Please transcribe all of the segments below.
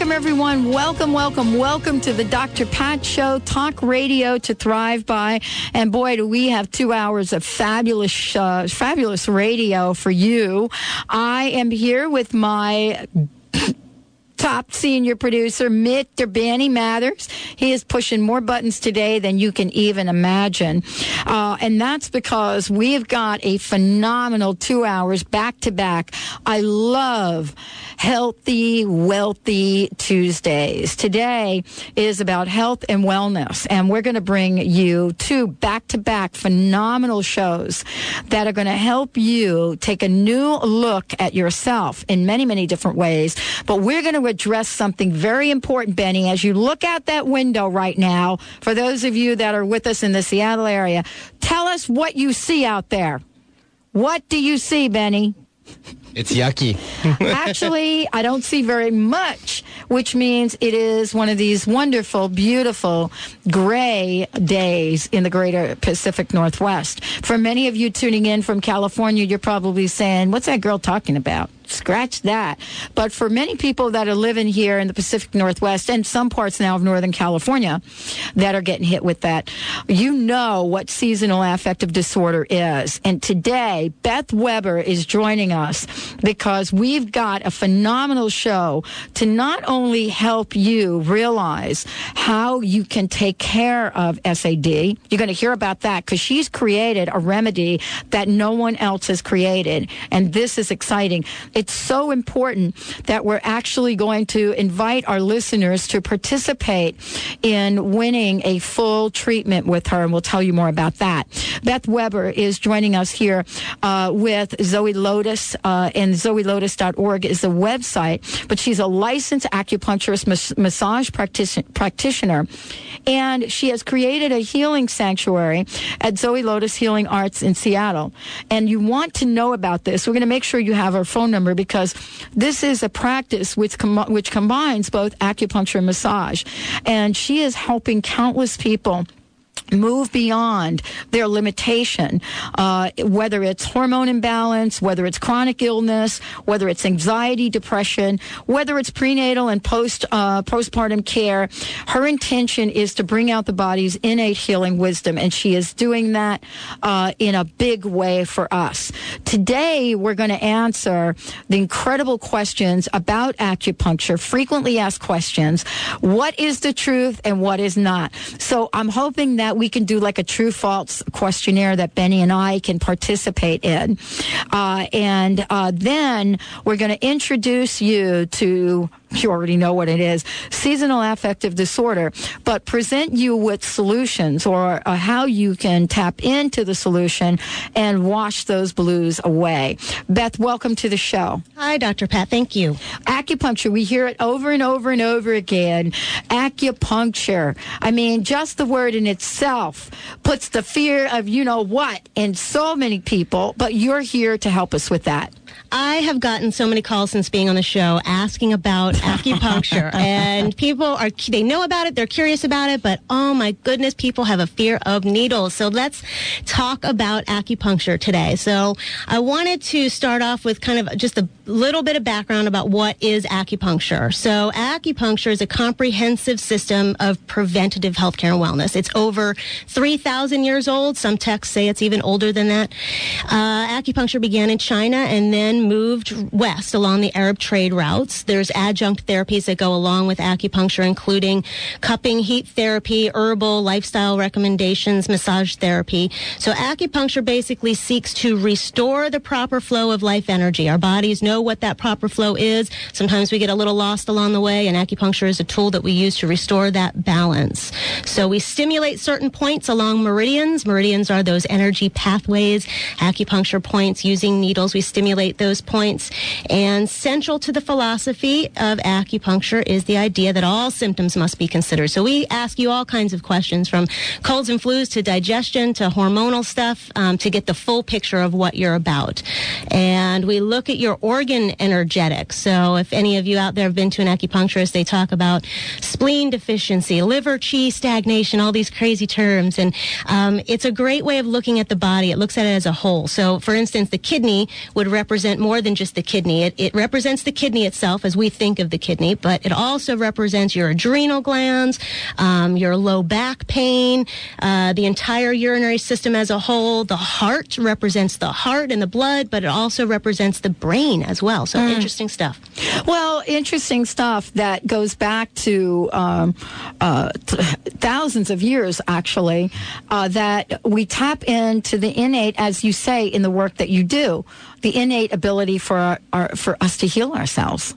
Welcome, everyone. Welcome, welcome, welcome to the Dr. Pat Show, talk radio to thrive by. And boy, do we have two hours of fabulous, uh, fabulous radio for you. I am here with my top senior producer, Mitt Benny Mathers. He is pushing more buttons today than you can even imagine. Uh, and that's because we've got a phenomenal two hours back to back. I love healthy, wealthy Tuesdays. Today is about health and wellness. And we're going to bring you two back to back phenomenal shows that are going to help you take a new look at yourself in many, many different ways. But we're going to address something very important, Benny, as you look out that window right now. For those of you that are with us in the Seattle area, tell us what you see out there. What do you see, Benny? It's yucky. Actually, I don't see very much, which means it is one of these wonderful, beautiful gray days in the greater Pacific Northwest. For many of you tuning in from California, you're probably saying, What's that girl talking about? scratch that. But for many people that are living here in the Pacific Northwest and some parts now of Northern California that are getting hit with that, you know what seasonal affective disorder is. And today, Beth Weber is joining us because we've got a phenomenal show to not only help you realize how you can take care of SAD. You're going to hear about that because she's created a remedy that no one else has created. And this is exciting it's so important that we're actually going to invite our listeners to participate in winning a full treatment with her, and we'll tell you more about that. Beth Weber is joining us here uh, with Zoe Lotus, uh, and zoelotus.org is the website, but she's a licensed acupuncturist mas- massage practitioner, and she has created a healing sanctuary at Zoe Lotus Healing Arts in Seattle. And you want to know about this, we're going to make sure you have her phone number because this is a practice which, com- which combines both acupuncture and massage. And she is helping countless people move beyond their limitation, uh, whether it's hormone imbalance, whether it's chronic illness, whether it's anxiety, depression, whether it's prenatal and post uh, postpartum care. Her intention is to bring out the body's innate healing wisdom, and she is doing that uh, in a big way for us. Today, we're going to answer the incredible questions about acupuncture, frequently asked questions. What is the truth and what is not? So I'm hoping that we can do like a true false questionnaire that Benny and I can participate in. Uh, and uh, then we're going to introduce you to you already know what it is. Seasonal affective disorder. But present you with solutions or uh, how you can tap into the solution and wash those blues away. Beth welcome to the show. Hi dr pat. Thank you. Acupuncture. We hear it over and over and over again. Acupuncture. I mean just the word in itself puts the fear of you know what in so many people but you're here to help us with that I have gotten so many calls since being on the show asking about acupuncture, and people are they know about it, they're curious about it, but oh my goodness, people have a fear of needles. So let's talk about acupuncture today. So I wanted to start off with kind of just a little bit of background about what is acupuncture. So acupuncture is a comprehensive system of preventative healthcare and wellness. It's over 3,000 years old. Some texts say it's even older than that. Uh, acupuncture began in China and then moved west along the Arab trade routes. There's adjunct therapies that go along with acupuncture, including cupping, heat therapy, herbal, lifestyle recommendations, massage therapy. So acupuncture basically seeks to restore the proper flow of life energy. Our bodies know know what that proper flow is. Sometimes we get a little lost along the way, and acupuncture is a tool that we use to restore that balance. So we stimulate certain points along meridians. Meridians are those energy pathways, acupuncture points using needles. We stimulate those points. And central to the philosophy of acupuncture is the idea that all symptoms must be considered. So we ask you all kinds of questions from colds and flus to digestion to hormonal stuff um, to get the full picture of what you're about. And we look at your organ energetics. So if any of you out there have been to an acupuncturist, they talk about spleen deficiency, liver chi stagnation, all these crazy terms. And um, it's a great way of looking at the body. It looks at it as a whole. So for instance, the kidney would represent more than just the kidney. It, it represents the kidney itself as we think of the kidney, but it also represents your adrenal glands, um, your low back pain, uh, the entire urinary system as a whole. The heart represents the heart and the blood, but it also represents the brain as well. So interesting stuff. Well, interesting stuff that goes back to um, uh, th- thousands of years, actually, uh, that we tap into the innate, as you say, in the work that you do, the innate ability for our, our, for us to heal ourselves.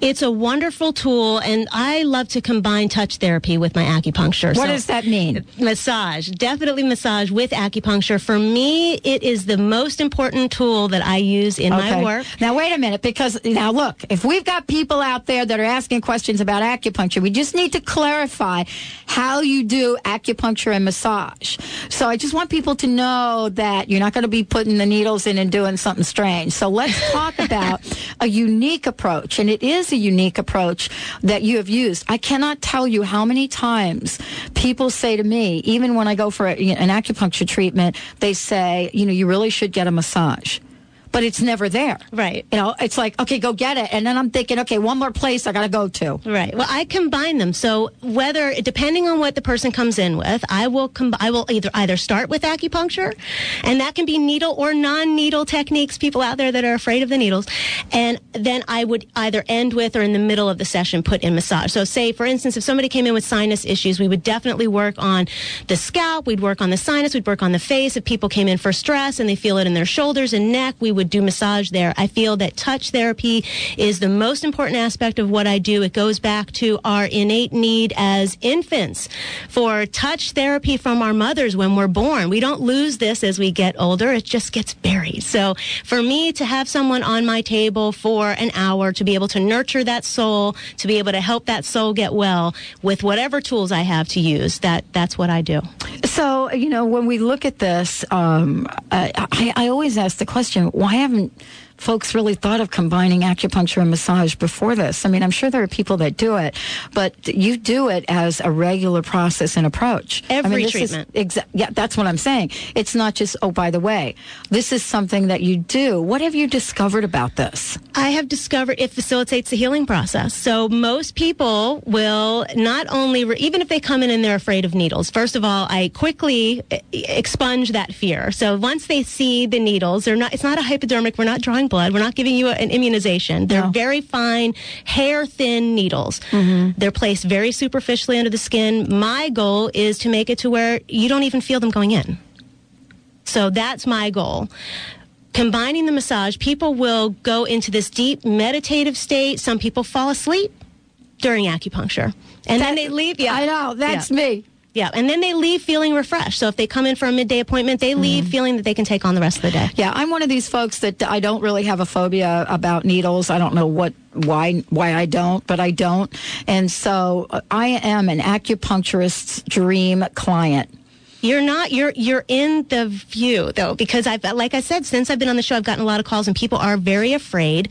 It's a wonderful tool, and I love to combine touch therapy with my acupuncture. What So- does that mean? Massage, definitely massage with acupuncture. For me, it is the most important tool that I use in my work. Now, wait a minute, because now look, if we've got people out there that are asking questions about acupuncture, we just need to clarify how you do acupuncture and massage. So I just want people to know that you're not going to be putting the needles in and doing something strange. So let's talk about a unique approach, and it is a unique approach that you have used. I cannot tell you how many times people say to me, even when I go for a, an acupuncture treatment, they say, you know, you really should get a massage. But it's never there. Right. You know, it's like, okay, go get it. And then I'm thinking, okay, one more place I got to go to. Right. Well, I combine them. So whether depending on what the person comes in with, I will com- I will either either start with acupuncture, and that can be needle or non-needle techniques. People out there that are afraid of the needles, and then I would either end with or in the middle of the session put in massage. So say for instance, if somebody came in with sinus issues, we would definitely work on the scalp. We'd work on the sinus. We'd work on the face. If people came in for stress and they feel it in their shoulders and neck, we would do massage there. I feel that touch therapy is the most important aspect of what I do. It goes back to our innate need as infants for touch therapy from our mothers when we're born. We don't lose this as we get older. It just gets buried. So for me to have someone on my table for an hour to be able to nurture that soul, to be able to help that soul get well with whatever tools I have to use, that that's what I do. So, you know, when we look at this, um, I, I always ask the question why haven't folks really thought of combining acupuncture and massage before this? I mean, I'm sure there are people that do it, but you do it as a regular process and approach. I Every mean, this is treatment. exa- yeah, that's what I'm saying. It's not just, oh, by the way, this is something that you do. What have you discovered about this? I have discovered it facilitates the healing process. So most people will not only, re- even if they come in and they're afraid of needles, first of all, I quickly eh, expunge that fear. So once they see the needles, they're not, it's not a hypodermic. We're not drawing blood. We're not giving you an immunization. They're No. very fine, hair thin needles. Mm-hmm. They're placed very superficially under the skin. My goal is to make it to where you don't even feel them going in. So that's my goal. Combining the massage, people will go into this deep meditative state. Some people fall asleep during acupuncture. And then they leave. Yeah. I know, that's yeah. me. Yeah. And then they leave feeling refreshed. So if they come in for a midday appointment, they leave Mm-hmm. feeling that they can take on the rest of the day. Yeah, I'm one of these folks that I don't really have a phobia about needles. I don't know what why why I don't, but I don't. And so uh, I am an acupuncturist's dream client. You're not. You're you're in the view though, because I've like I said, since I've been on the show, I've gotten a lot of calls, and people are very afraid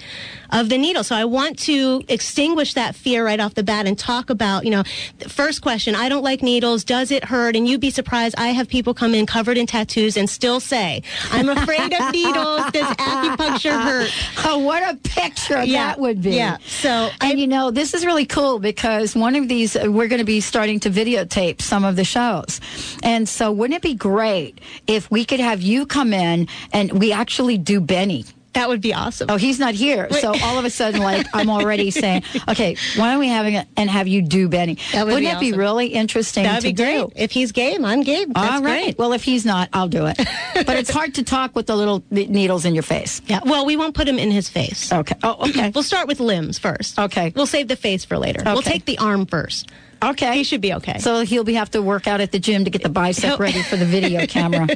of the needle. So I want to extinguish that fear right off the bat and talk about, you know, first question. I don't like needles. Does it hurt? And you'd be surprised. I have people come in covered in tattoos and still say, "I'm afraid of needles. Does acupuncture hurt?" Oh, what a picture Yeah, that would be. yeah. So and you know, this is really cool because one of these, uh, we're going to be starting to videotape some of the shows. And so, wouldn't it be great if we could have you come in and we actually do Benny? That would be awesome. Oh, he's not here. So all of a sudden, like, I'm already saying, okay, why aren't we having it and have you do Benny? That would Wouldn't be that be really interesting That'd to be great. do? If he's game, I'm game. That's All right. great. Well, if he's not, I'll do it. but it's hard to talk with the little needles in your face. Yeah. Well, we won't put him in his face. Okay. Oh, okay. We'll start with limbs first. Okay. We'll save the face for later. We'll take the arm first. Okay. He should be okay. So he'll be have to work out at the gym to get the bicep ready for the video camera.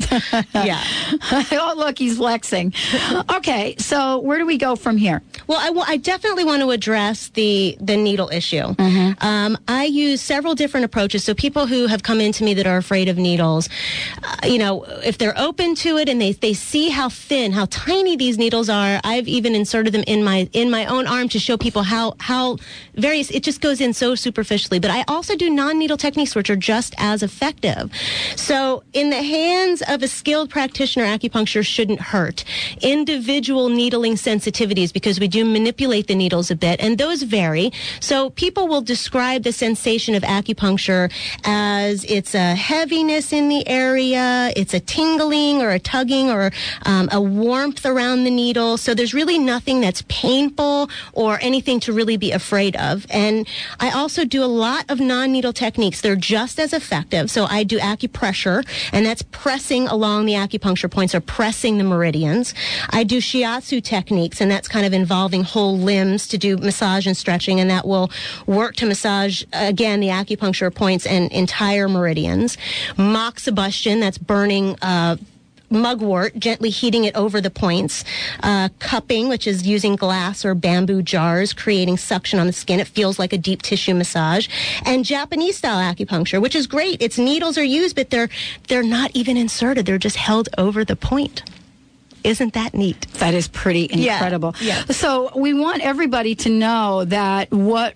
yeah. oh, look, he's flexing. Okay, so where do we go from here? Well, I, well, I definitely want to address the the needle issue. Mm-hmm. Um, I use several different approaches. So people who have come into me that are afraid of needles, uh, you know, if they're open to it and they they see how thin, how tiny these needles are, I've even inserted them in my in my own arm to show people how how various. It just goes in so superficially. But I also do non needle techniques which are just as effective. So in the hands of a skilled practitioner, acupuncture shouldn't hurt. Individual needling sensitivities, because we do manipulate the needles a bit, and those vary. So people will describe the sensation of acupuncture as it's a heaviness in the area, it's a tingling or a tugging or um, a warmth around the needle. So there's really nothing that's painful or anything to really be afraid of. And I also do a lot of non-needle techniques. They're just as effective. So I do acupressure, and that's pressing along the acupuncture points or pressing the meridians. I do shiatsu techniques, and that's kind of involving whole limbs to do massage and stretching, and that will work to massage again the acupuncture points and entire meridians. Moxibustion, that's burning. Uh, mugwort, gently heating it over the points. Uh, cupping, which is using glass or bamboo jars, creating suction on the skin. It feels like a deep tissue massage. And Japanese style acupuncture, which is great. Its needles are used, but they're they're not even inserted. They're just held over the point. Isn't that neat? That is pretty Yeah, incredible. yeah. So we want everybody to know that what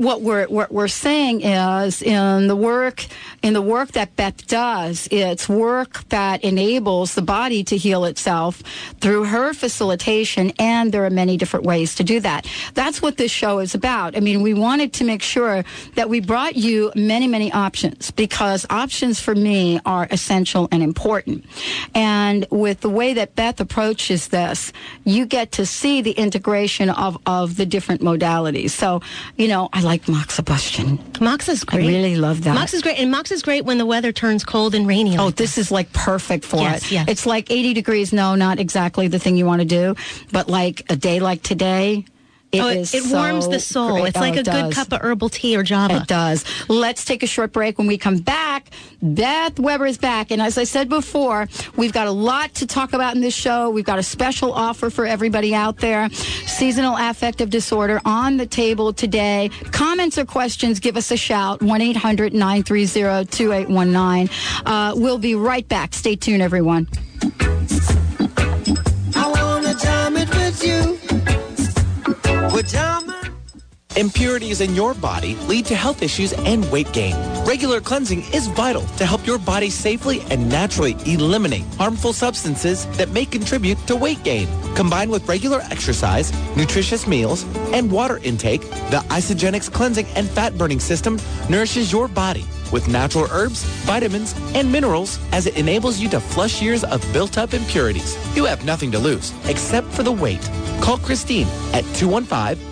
what we're what we're saying is in the work in the work that Beth does, it's work that enables the body to heal itself through her facilitation, and there are many different ways to do that. That's what this show is about. I mean, we wanted to make sure that we brought you many many options because options for me are essential and important. And with the way that Beth approaches this, you get to see the integration of of the different modalities. So, you know, I like moxibustion. Mox is great. I really love that. Mox is great, and Mox is great when the weather turns cold and rainy. Oh, like this is like perfect for Yes, it. yes. It's like 80 degrees. No, not exactly the thing you want to do, but like a day like today, it Oh, it, it warms so the soul. great. It's Oh, like it a good cup of herbal tea or java. It does. Let's take a short break. When we come back, Beth Weber is back. And as I said before, we've got a lot to talk about in this show. We've got a special offer for everybody out there. Seasonal affective disorder on the table today. Comments or questions, give us a shout. 1 800 930 2819. Uh, We'll be right back. Stay tuned, everyone. We're. Impurities in your body lead to health issues and weight gain. Regular cleansing is vital to help your body safely and naturally eliminate harmful substances that may contribute to weight gain. Combined with regular exercise, nutritious meals, and water intake, the Isagenix cleansing and fat burning system nourishes your body with natural herbs, vitamins, and minerals as it enables you to flush years of built-up impurities. You have nothing to lose except for the weight. Call Christine at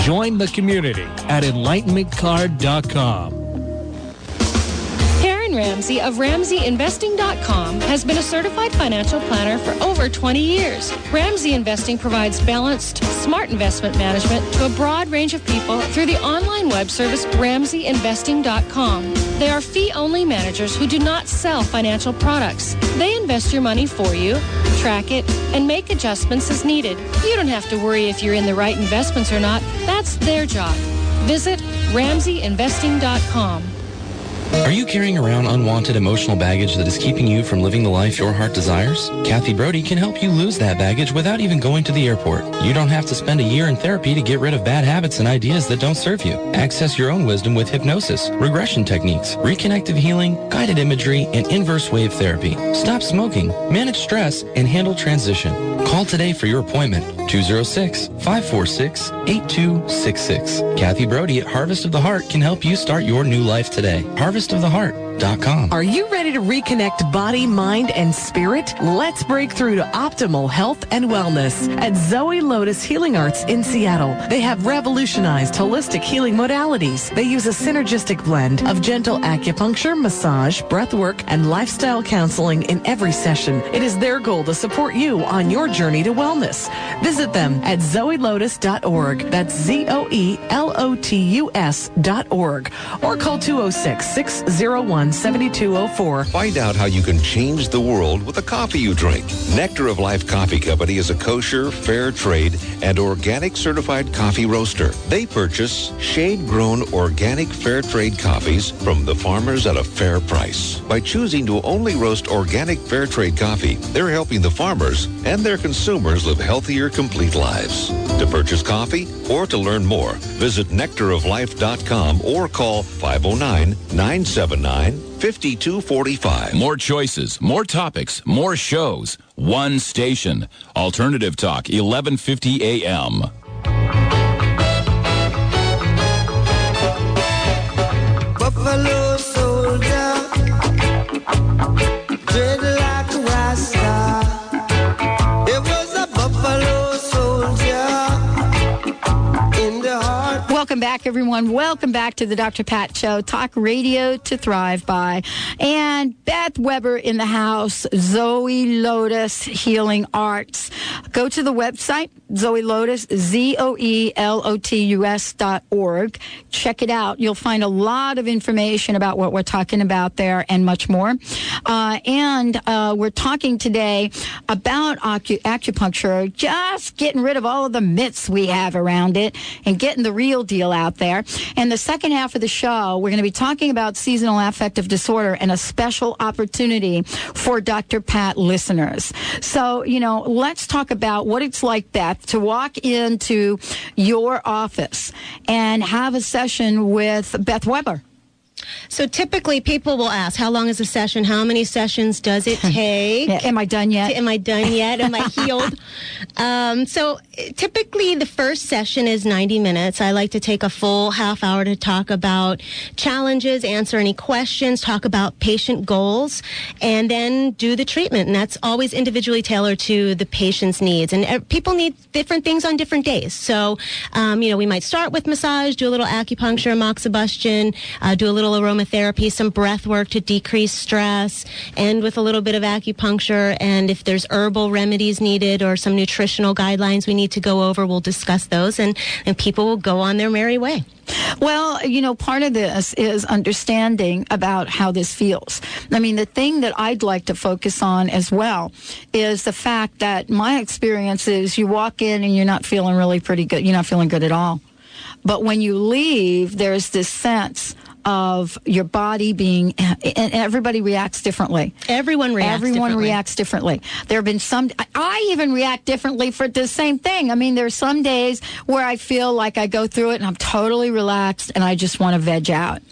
Join the community at enlightenmentcard.com. Ramsey of RamseyInvesting.com has been a certified financial planner for over 20 years. Ramsey Investing provides balanced, smart investment management to a broad range of people through the online web service RamseyInvesting.com. They are fee-only managers who do not sell financial products. They invest your money for you, track it, and make adjustments as needed. You don't have to worry if you're in the right investments or not. That's their job. Visit RamseyInvesting.com. Are you carrying around unwanted emotional baggage that is keeping you from living the life your heart desires? Kathy Brody can help you lose that baggage without even going to the airport. You don't have to spend a year in therapy to get rid of bad habits and ideas that don't serve you. Access your own wisdom with hypnosis, regression techniques, reconnective healing, guided imagery, and inverse wave therapy. Stop smoking, manage stress, and handle transition. Call today for your appointment. 206-546-8266. Kathy Brody at Harvest of the Heart can help you start your new life today. Are you ready to reconnect body, mind, and spirit? Let's break through to optimal health and wellness at Zoe Lotus Healing Arts in Seattle. They have revolutionized holistic healing modalities. They use a synergistic blend of gentle acupuncture, massage, breath work, and lifestyle counseling in every session. It is their goal to support you on your journey to wellness. Visit them at zoelotus.org. That's Z-O-E-L-O-T-U-S dot org. Or call oh 206-601-7204. Find out how you can change the world with the coffee you drink. Nectar of Life Coffee Company is a kosher, fair trade, and organic certified coffee roaster. They purchase shade-grown organic fair trade coffees from the farmers at a fair price. By choosing to only roast organic fair trade coffee, they're helping the farmers and their consumers live healthier, complete lives. To purchase coffee or to learn more, visit nectaroflife.com or call 509-979-5245. More choices, more topics, more shows. One station. Alternative Talk, 1150 AM. Buffalo everyone. Welcome back to the Dr. Pat Show, talk radio to thrive by. And Beth Weber in the house, Zoe Lotus Healing Arts. Go to the website, Zoe Lotus, Z O E L O T U S dot org. Check it out. You'll find a lot of information about what we're talking about there and much more. Uh, and uh, we're talking today about acu- acupuncture, just getting rid of all of the myths we have around it and getting the real deal out there. And the second half of the show, we're going to be talking about seasonal affective disorder and a special opportunity for Dr. Pat listeners. So, you know, let's talk about what it's like, Beth, to walk into your office and have a session with Beth Weber. So typically, people will ask, "How long is a session? How many sessions does it take? Yeah, am I done yet? Am I done yet? Am I healed?" um, so typically, the first session is 90 minutes. I like to take a full half hour to talk about challenges, answer any questions, talk about patient goals, and then do the treatment. And that's always individually tailored to the patient's needs. And uh, people need different things on different days. So, um, you know, we might start with massage, do a little acupuncture, moxibustion, uh, do a little aromatherapy, some breath work to decrease stress, end with a little bit of acupuncture. And if there's herbal remedies needed or some nutritional guidelines we need to go over, we'll discuss those and, and people will go on their merry way. Well, you know, part of this is understanding about how this feels. I mean, the thing that I'd like to focus on as well is the fact that my experience is you walk in and you're not feeling really pretty good. You're not feeling good at all. But when you leave, there's this sense of your body being, and everybody reacts differently. Everyone reacts Everyone differently. reacts differently. There have been some, I even react differently for the same thing. I mean, there's some days where I feel like I go through it and I'm totally relaxed and I just want to veg out.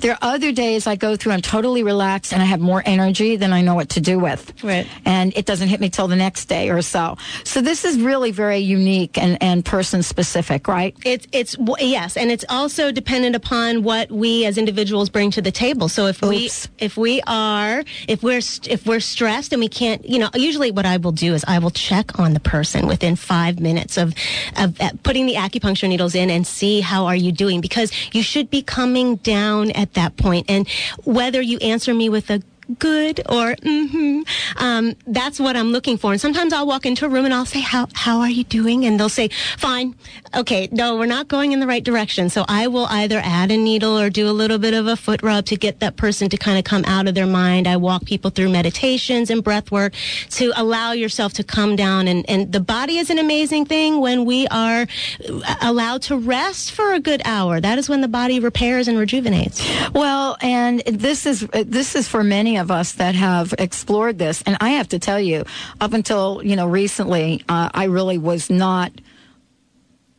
There are other days I go through, I'm totally relaxed and I have more energy than I know what to do with. Right. And it doesn't hit me till the next day or so. So this is really very unique and, and person specific, right? It's it's yes, and it's also dependent upon what we as individuals bring to the table. So if we if we are if we're if we're stressed and we can't, you know, usually what I will do is I will check on the person within five minutes of of uh, putting the acupuncture needles in and see how are you doing because you should be coming down at that point, and whether you answer me with a good or mm-hmm. Um, that's what I'm looking for. And sometimes I'll walk into a room and I'll say, how, how are you doing? And they'll say, fine. Okay, no, we're not going in the right direction. So I will either add a needle or do a little bit of a foot rub to get that person to kind of come out of their mind. I walk people through meditations and breath work to allow yourself to come down. And, and the body is an amazing thing when we are allowed to rest for a good hour. That is when the body repairs and rejuvenates. Well, and this is this is for many of us that have explored this, and I have to tell you, up until you know recently, uh, I really was not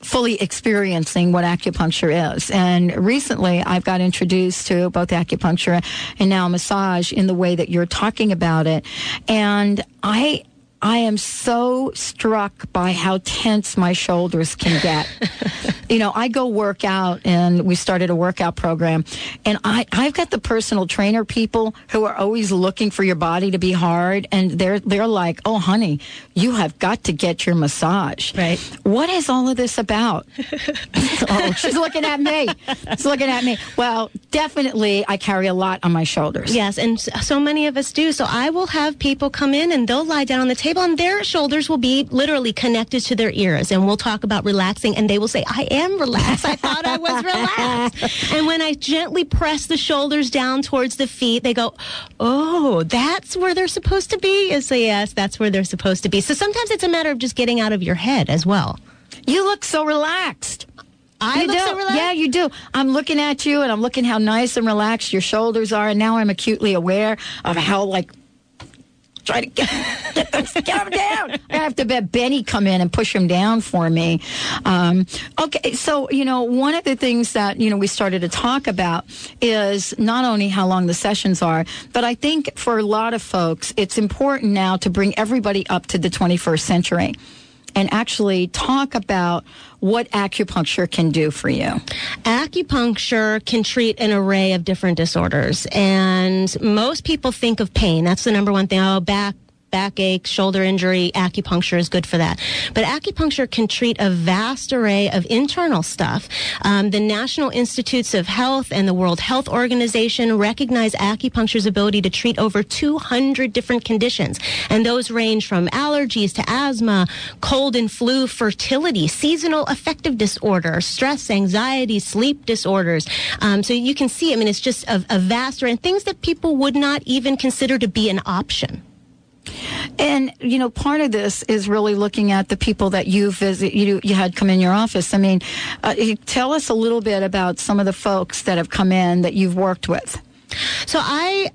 fully experiencing what acupuncture is. And recently I've got introduced to both acupuncture and now massage in the way that you're talking about it. And I I am so struck by how tense my shoulders can get. you know, I go work out and we started a workout program and I, I've got the personal trainer people who are always looking for your body to be hard and they're, they're like, oh honey, you have got to get your massage. Right. What is all of this about? oh, she's looking at me. She's looking at me. Well, definitely I carry a lot on my shoulders. Yes, and so many of us do. So I will have people come in and they'll lie down on the table and their shoulders will be literally connected to their ears. And we'll talk about relaxing and they will say, I am relaxed. I thought I was relaxed. and when I gently press the shoulders down towards the feet, they go, Oh, that's where they're supposed to be? I say, Yes, that's where they're supposed to be. So sometimes it's a matter of just getting out of your head as well. You look so relaxed. I you look do. so relaxed? Yeah, you do. I'm looking at you and I'm looking how nice and relaxed your shoulders are. And now I'm acutely aware of how like try to get, get, down. I have to bet Benny come in and push him down for me. Um, okay, so you know, one of the things that you know we started to talk about is not only how long the sessions are, but I think for a lot of folks, it's important now to bring everybody up to the 21st century and actually talk about what acupuncture can do for you. Acupuncture can treat an array of different disorders, and most people think of pain. That's the number one thing. Oh, back backache, shoulder injury, acupuncture is good for that. But acupuncture can treat a vast array of internal stuff. Um, the National Institutes of Health and the World Health Organization recognize acupuncture's ability to treat over 200 different conditions. And those range from allergies to asthma, cold and flu, fertility, seasonal affective disorder, stress, anxiety, sleep disorders. Um, so you can see, I mean, it's just a, a vast array and things that people would not even consider to be an option. And you know, part of this is really looking at the people that you visit. You you had come in your office. I mean, uh, tell us a little bit about some of the folks that have come in that you've worked with. So I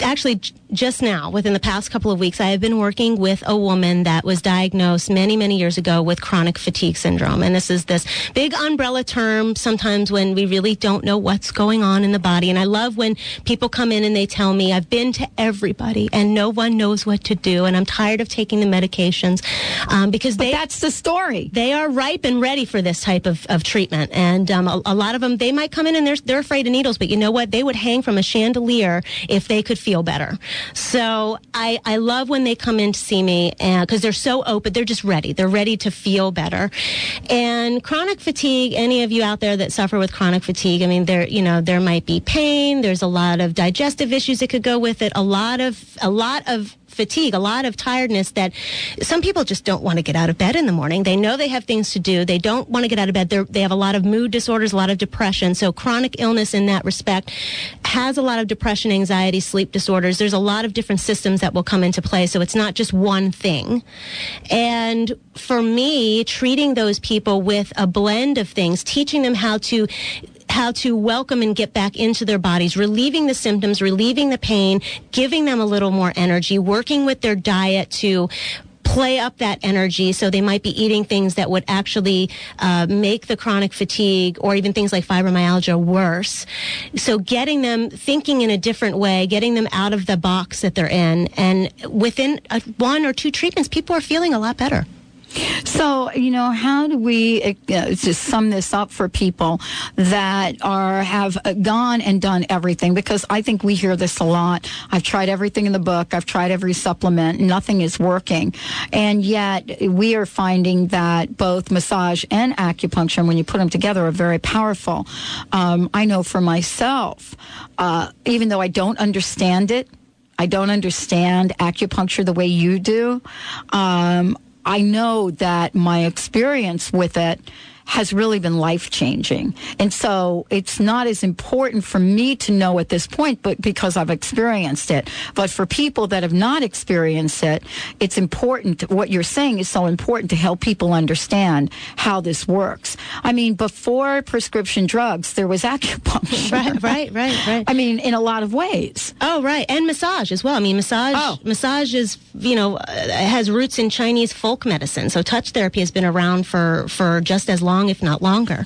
actually just now, within the past couple of weeks, I have been working with a woman that was diagnosed many, many years ago with chronic fatigue syndrome. And this is this big umbrella term sometimes when we really don't know what's going on in the body. And I love when people come in and they tell me, I've been to everybody and no one knows what to do. And I'm tired of taking the medications um, because but they, that's the story. They are ripe and ready for this type of, of treatment. And um, a, a lot of them, they might come in and they're, they're afraid of needles, but you know what? They would hang from a chandelier if they could feel better. So I, I love when they come in to see me uh, because they're so open. They're just ready. They're ready to feel better. And chronic fatigue, any of you out there that suffer with chronic fatigue, I mean, there, you know, there might be pain. There's a lot of digestive issues that could go with it. A lot of, a lot of fatigue, a lot of tiredness that some people just don't want to get out of bed in the morning. They know they have things to do. They don't want to get out of bed. They're, they have a lot of mood disorders, a lot of depression. So chronic illness in that respect has a lot of depression, anxiety, sleep disorders. There's a lot of different systems that will come into play. So it's not just one thing. And for me, treating those people with a blend of things, teaching them how to how to welcome and get back into their bodies, relieving the symptoms, relieving the pain, giving them a little more energy, working with their diet to play up that energy. So they might be eating things that would actually uh, make the chronic fatigue or even things like fibromyalgia worse. So getting them thinking in a different way, getting them out of the box that they're in. And within uh, one or two treatments, people are feeling a lot better. So, you know, how do we uh, just sum this up for people that are have gone and done everything? Because I think we hear this a lot. I've tried everything in the book. I've tried every supplement. Nothing is working. And yet we are finding that both massage and acupuncture, when you put them together, are very powerful. Um, I know for myself, uh, even though I don't understand it, I don't understand acupuncture the way you do. Um, I know that my experience with it has really been life changing. And so it's not as important for me to know at this point, but because I've experienced it. But for people that have not experienced it, it's important. What you're saying is so important to help people understand how this works. I mean, before prescription drugs, there was acupuncture. Right, right, right, right. I mean, in a lot of ways. Oh, right, and massage as well. I mean, massage. Oh. Massage is you know uh, has roots in Chinese folk medicine. So touch therapy has been around for for just as long, if not longer.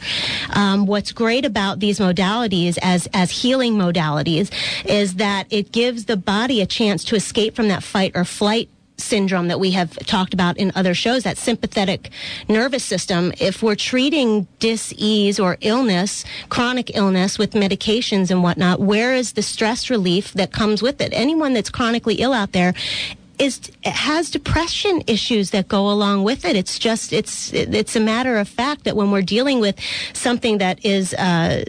Um, what's great about these modalities as as healing modalities is that it gives the body a chance to escape from that fight or flight syndrome that we have talked about in other shows, that sympathetic nervous system, if we're treating dis-ease or illness, chronic illness with medications and whatnot, where is the stress relief that comes with it? Anyone that's chronically ill out there is it has depression issues that go along with it. It's just it's it's a matter of fact that when we're dealing with something that is uh,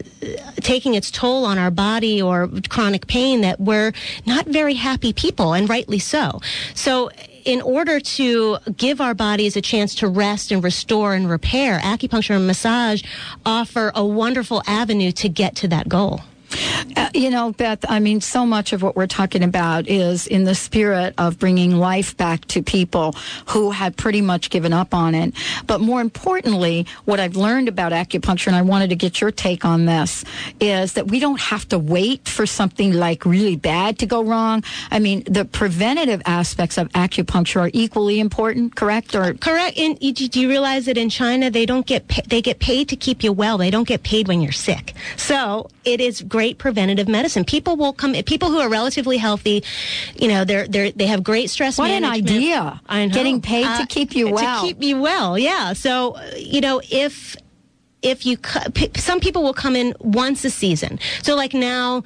taking its toll on our body or chronic pain, that we're not very happy people, and rightly so. So in order to give our bodies a chance to rest and restore and repair, acupuncture and massage offer a wonderful avenue to get to that goal. Uh, you know, Beth, I mean, so much of what we're talking about is in the spirit of bringing life back to people who had pretty much given up on it. But more importantly, what I've learned about acupuncture, and I wanted to get your take on this, is that we don't have to wait for something like really bad to go wrong. I mean, the preventative aspects of acupuncture are equally important, correct? Or Correct. Do you realize that in China they don't get pa- they get paid to keep you well. They don't get paid when you're sick. So it is great preventative medicine. People will come. People who are relatively healthy, you know, they're they they have great stress. What an idea. Getting paid to keep you well. To keep you well. Yeah. So uh, you know if. If you, some people will come in once a season. So like now,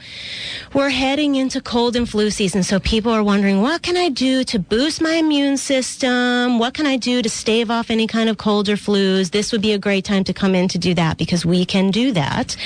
we're heading into cold and flu season. So people are wondering, what can I do to boost my immune system? What can I do to stave off any kind of cold or flus? This would be a great time to come in to do that because we can do that.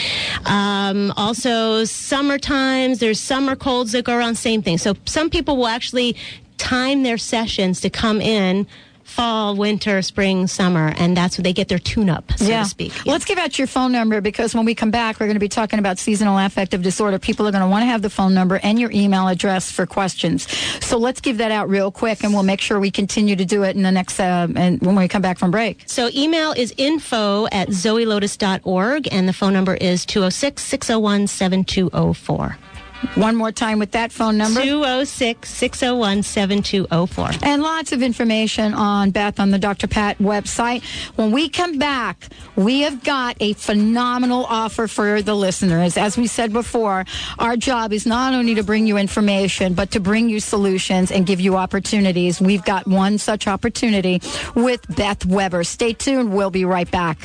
Um, also, summer times, there's summer colds that go around, same thing. So some people will actually time their sessions to come in fall, winter, spring, summer, and that's where they get their tune up, so to speak. Let's give out your phone number because when we come back, we're going to be talking about seasonal affective disorder. People are going to want to have the phone number and your email address for questions. So let's give that out real quick, and we'll make sure we continue to do it in the next uh, and when we come back from break. So email is info at zoelotus.org and the phone number is 206 601 7204. One more time with that phone number 206 601 7204. and lots of information on Beth on the Dr. Pat website. When we come back, we have got a phenomenal offer for the listeners. As we said before, our job is not only to bring you information, but to bring you solutions and give you opportunities. We've got one such opportunity with Beth Weber. Stay tuned. We'll be right back.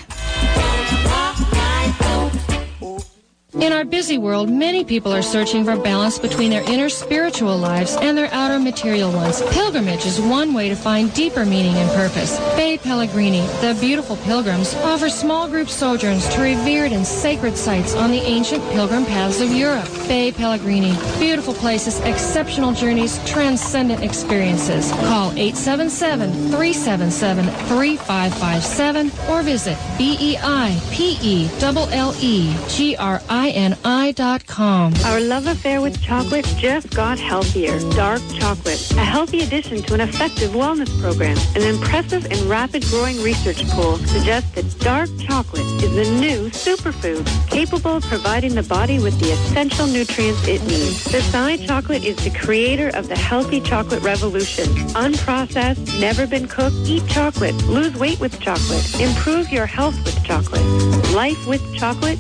In our busy world, many people are searching for balance between their inner spiritual lives and their outer material ones. Pilgrimage is one way to find deeper meaning and purpose. Bei Pellegrini, the beautiful pilgrims, offer small group sojourns to revered and sacred sites on the ancient pilgrim paths of Europe. Bei Pellegrini, beautiful places, exceptional journeys, transcendent experiences. Call 877-377-3557 or visit B-E-I-P-E-L-L-E-G-R-I N-I.com. Our love affair with chocolate just got healthier. Dark chocolate, a healthy addition to an effective wellness program. An impressive and rapid growing research pool suggests that dark chocolate is the new superfood, capable of providing the body with the essential nutrients it needs. Dasani chocolate is the creator of the healthy chocolate revolution. Unprocessed, never been cooked, eat chocolate, lose weight with chocolate, improve your health with chocolate. Life with chocolate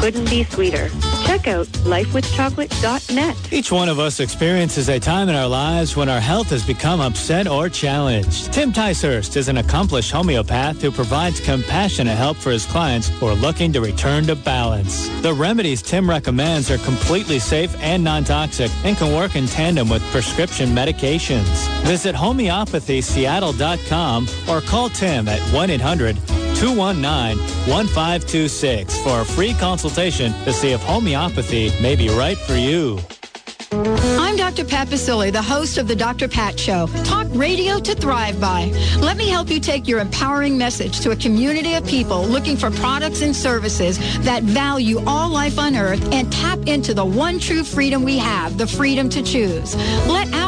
couldn't be sweeter. Check out lifewithchocolate.net. Each one of us experiences a time in our lives when our health has become upset or challenged. Tim Ticehurst is an accomplished homeopath who provides compassionate help for his clients who are looking to return to balance. The remedies Tim recommends are completely safe and non-toxic and can work in tandem with prescription medications. Visit homeopathyseattle.com or call Tim at 1-800-219-1526 for a free consultation to see if homeopathy may be right for you. I'm Dr. Pat Baccili, the host of the Dr. Pat Show. Talk radio to thrive by. Let me help you take your empowering message to a community of people looking for products and services that value all life on earth and tap into the one true freedom we have, the freedom to choose. Let our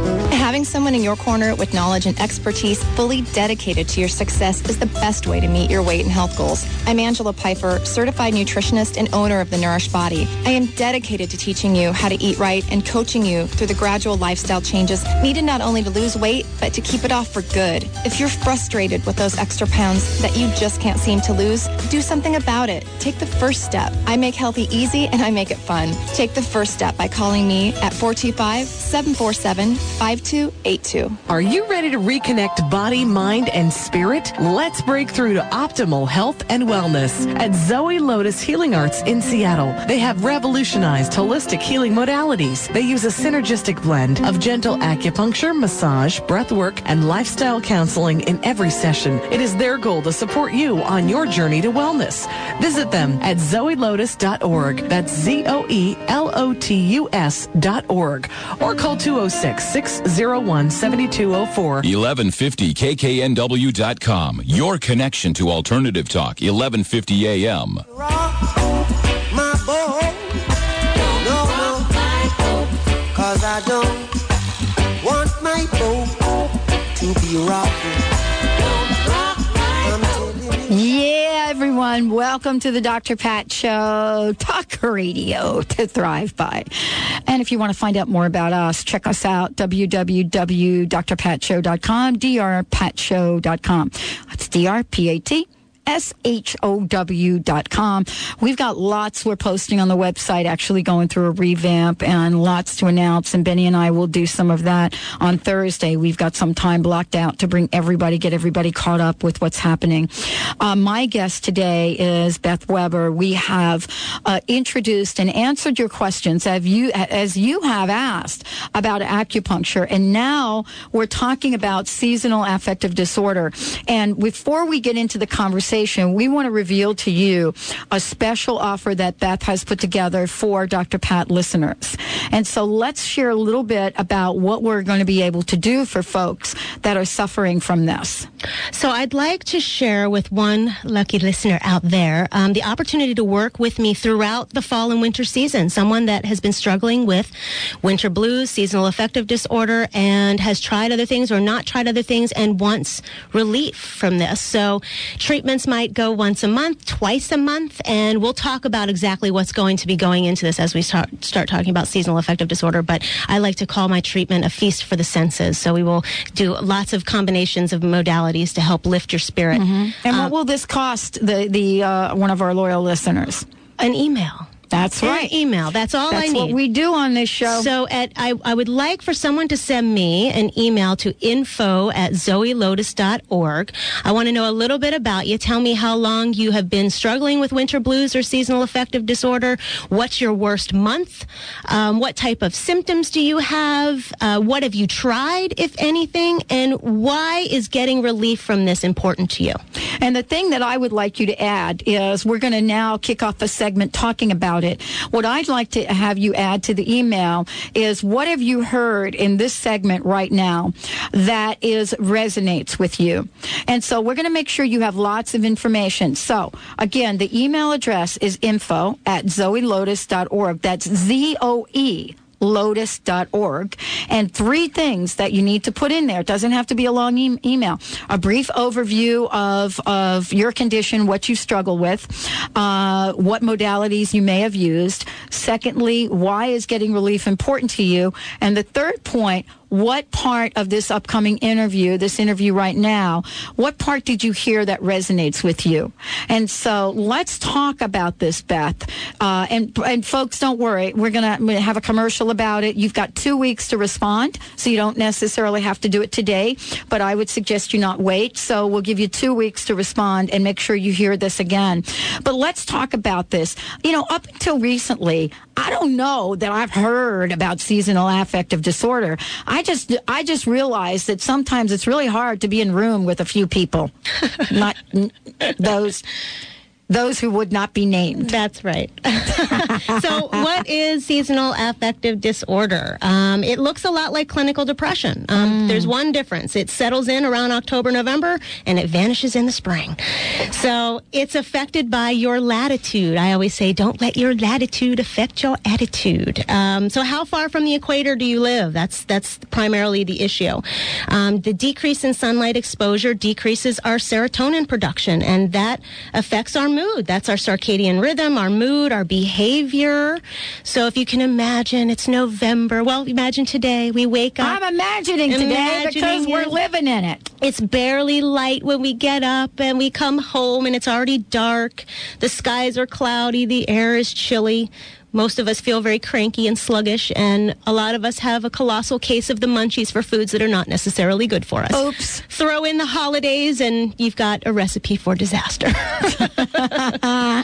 Having someone in your corner with knowledge and expertise fully dedicated to your success is the best way to meet your weight and health goals. I'm Angela Piper, certified nutritionist and owner of The Nourished Body. I am dedicated to teaching you how to eat right and coaching you through the gradual lifestyle changes needed not only to lose weight, but to keep it off for good. If you're frustrated with those extra pounds that you just can't seem to lose, do something about it. Take the first step. I make healthy easy and I make it fun. Take the first step by calling me at 425 747 5282. Are you ready to reconnect body, mind, and spirit? Let's break through to optimal health and wellness at Zoe Lotus Healing Arts in Seattle. They have revolutionized holistic healing modalities. They use a synergistic blend of gentle acupuncture, massage, breath work, and lifestyle counseling in every session. It is their goal to support you on your journey to wellness. Visit them at zoelotus.org. That's Z-O-E-L-O-T-U-S dot org. Or call oh 206-601-7204. 1150kknw.com. Your connection to alternative talk. 1150 AM. my boat. No, no. Cause I don't want my boat to be rocking. Everyone, welcome to the Dr. Pat Show, talk radio to thrive by. And if you want to find out more about us, check us out, www.drpatshow.com, drpatshow.com. That's D-R-P-A-T. S-H-O-W dot com. We've got lots we're posting on the website, actually going through a revamp and lots to announce. And Benny and I will do some of that on Thursday. We've got some time blocked out to bring everybody, get everybody caught up with what's happening. Uh, my guest today is Beth Weber. We have uh, introduced and answered your questions as you, as you have asked about acupuncture. And now we're talking about seasonal affective disorder. And before we get into the conversation, we want to reveal to you a special offer that Beth has put together for Dr. Pat listeners. And so let's share a little bit about what we're going to be able to do for folks that are suffering from this. So I'd like to share with one lucky listener out there um, the opportunity to work with me throughout the fall and winter season. Someone that has been struggling with winter blues, seasonal affective disorder, and has tried other things or not tried other things and wants relief from this. So treatments might go once a month, twice a month, and we'll talk about exactly what's going to be going into this as we start, start talking about seasonal affective disorder. But I like to call my treatment a feast for the senses. So we will do lots of combinations of modalities to help lift your spirit. And Uh, what will this cost the, the uh, one of our loyal listeners? An email. That's An right. email. That's all That's I need. what we do on this show. So at I, I would like for someone to send me an email to info at zoelotus.org. I want to know a little bit about you. Tell me how long you have been struggling with winter blues or seasonal affective disorder. What's your worst month? Um, what type of symptoms do you have? Uh, what have you tried, if anything? And why is getting relief from this important to you? And the thing that I would like you to add is we're going to now kick off a segment talking about it. What I'd like to have you add to the email is what have you heard in this segment right now that is resonates with you? And so we're going to make sure you have lots of information. So again, the email address is info at zoelotus.org. That's Z-O-E lotus.org and three things that you need to put in there. It doesn't have to be a long e- email. A brief overview of, of your condition, what you struggle with, uh, what modalities you may have used. Secondly, why is getting relief important to you? And the third point, what part of this upcoming interview, this interview right now, what part did you hear that resonates with you? And so let's talk about this, Beth. Uh, and, and folks, don't worry. We're to have a commercial about it. You've got two weeks to respond, so you don't necessarily have to do it today, but I would suggest you not wait. So we'll give you two weeks to respond and make sure you hear this again. But let's talk about this. You know, up until recently, I don't know that I've heard about seasonal affective disorder. I I just I just realized that sometimes it's really hard to be in room with a few people, not those those who would not be named. That's right. so, what is seasonal affective disorder? Um, it looks a lot like clinical depression. Um, There's one difference it settles in around October, November, and it vanishes in the spring. So, it's affected by your latitude. I always say, don't let your latitude affect your attitude. Um, so, how far from the equator do you live? That's, that's primarily the issue. Um, the decrease in sunlight exposure decreases our serotonin production, and that affects our mood. That's our circadian rhythm, our mood, our behavior. So if you can imagine, it's November. Well, imagine today we wake up. I'm imagining today because we're it. living in it. It's barely light when we get up and we come home and it's already dark. The skies are cloudy, the air is chilly. Most of us feel very cranky and sluggish, and a lot of us have a colossal case of the munchies for foods that are not necessarily good for us. Oops. Throw in the holidays, and you've got a recipe for disaster.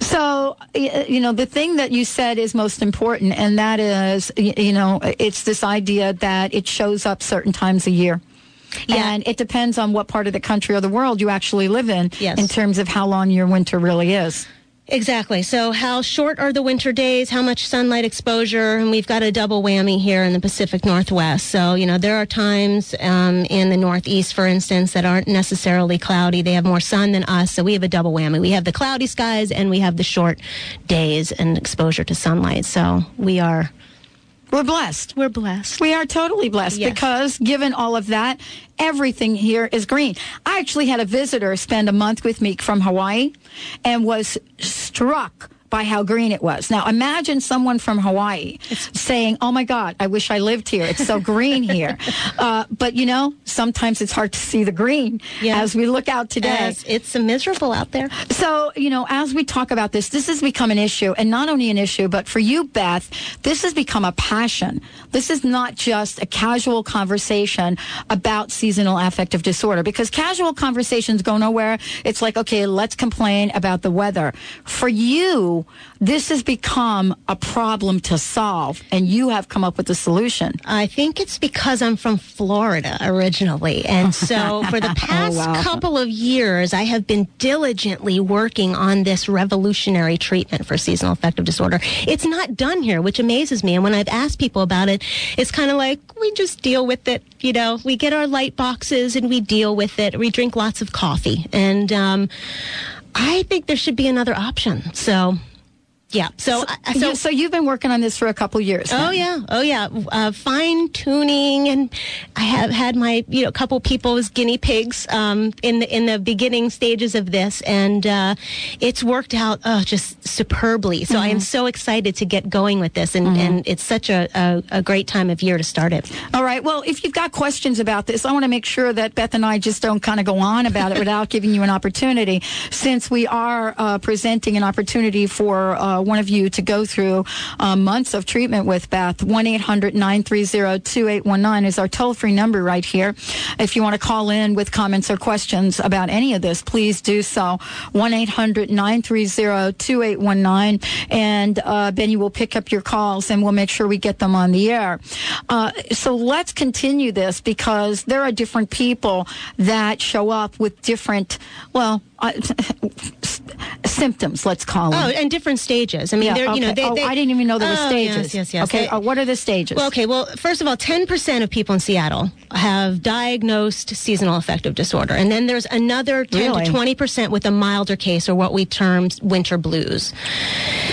So, you know, the thing that you said is most important, and that is, you know, it's this idea that it shows up certain times a year. And it depends on what part of the country or the world you actually live in Yes. in terms of how long your winter really is. Exactly. So, how short are the winter days? How much sunlight exposure? And we've got a double whammy here in the Pacific Northwest. So, you know, there are times um, in the Northeast, for instance, that aren't necessarily cloudy. They have more sun than us. So, we have a double whammy. We have the cloudy skies and we have the short days and exposure to sunlight. So, we are. We're blessed. We're blessed. We are totally blessed Yes. because given all of that, everything here is green. I actually had a visitor spend a month with me from Hawaii and was struck by how green it was. Now imagine someone from Hawaii saying, "Oh my God, I wish I lived here. It's so green here." Uh, but you know, sometimes it's hard to see the green as we look out today. As it's miserable out there. So, you know, as we talk about this, this has become an issue, and not only an issue, but for you, Beth, this has become a passion. This is not just a casual conversation about seasonal affective disorder because casual conversations go nowhere. It's like, okay, let's complain about the weather. For you, this has become a problem to solve, and you have come up with a solution. I think it's because I'm from Florida originally. And so for the past wow. couple of years, I have been diligently working on this revolutionary treatment for seasonal affective disorder. It's not done here, which amazes me. And when I've asked people about it, it's kind of like we just deal with it. You know, we get our light boxes and we deal with it. We drink lots of coffee. And um, I think there should be another option. So. Yeah. So, I- So, so you've been working on this for a couple years. Oh now. yeah, oh yeah. Uh, Fine tuning, and I have had my you know a couple people as guinea pigs um, in the in the beginning stages of this, and uh, it's worked out uh, just superbly. So I am so excited to get going with this, and, and it's such a, a, a great time of year to start it. All right. Well, if you've got questions about this, I want to make sure that Beth and I just don't kind of go on about it without giving you an opportunity, since we are uh, presenting an opportunity for uh, one of you to go through uh, months of treatment with Beth. 1 800 930 2819 is our toll free number right here. If you want to call in with comments or questions about any of this, please do so. 1 800 930 2819. And uh, Benny will pick up your calls and we'll make sure we get them on the air. Uh, so let's continue this because there are different people that show up with different, well, uh, symptoms, let's call them. Oh, and different stages. I mean, Yeah, they're you know, okay. they, Oh, they- I didn't even know there were Oh, stages. Yes, yes, yes. Okay, They- uh, what are the stages? Well, okay. Well, first of all, 10% of people in Seattle have diagnosed seasonal affective disorder. And then there's another 10 Really? to 20% with a milder case or what we term winter blues.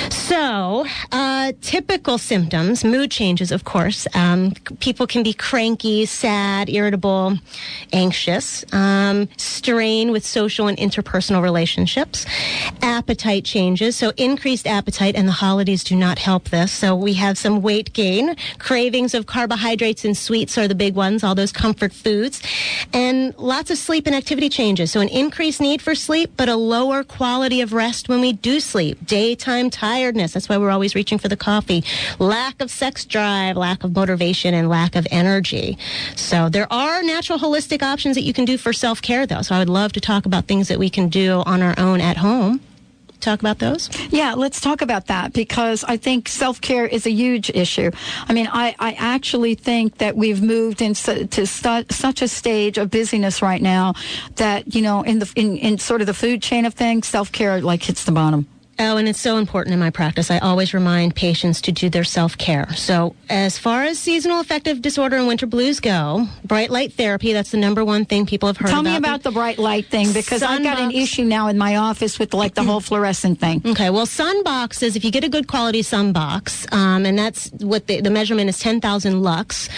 So, uh, typical symptoms, mood changes, of course. Um, people can be cranky, sad, irritable, anxious, um, strain with social and interpersonal relationships, appetite changes. So, increased appetite, and the holidays do not help this. So, we have some weight gain, cravings of carbohydrates and sweets are the big ones, all those comfort foods, and lots of sleep and activity changes. So, an increased need for sleep, but a lower quality of rest when we do sleep. Daytime tiredness. That's why we're always reaching for the coffee. Lack of sex drive, lack of motivation, and lack of energy. So, there are natural holistic options that you can do for self care, though. So, I would love to talk about things that we can do on our own at home. talk about those? Yeah, let's talk about that because I think self care is a huge issue. I mean, I, I actually think that we've moved into to stu- such a stage of busyness right now that you know, in the in, in sort of the food chain of things, self care like hits the bottom. Oh, and it's so important in my practice. I always remind patients to do their self care. So, as far as seasonal affective disorder and winter blues go, bright light therapy, that's the number one thing people have heard Tell about. me about the bright light thing because I've got an issue now in my office with like the whole fluorescent thing. Okay, well, sunbox is if you get a good quality sunbox, um, and that's what the, the measurement is 10,000 lux.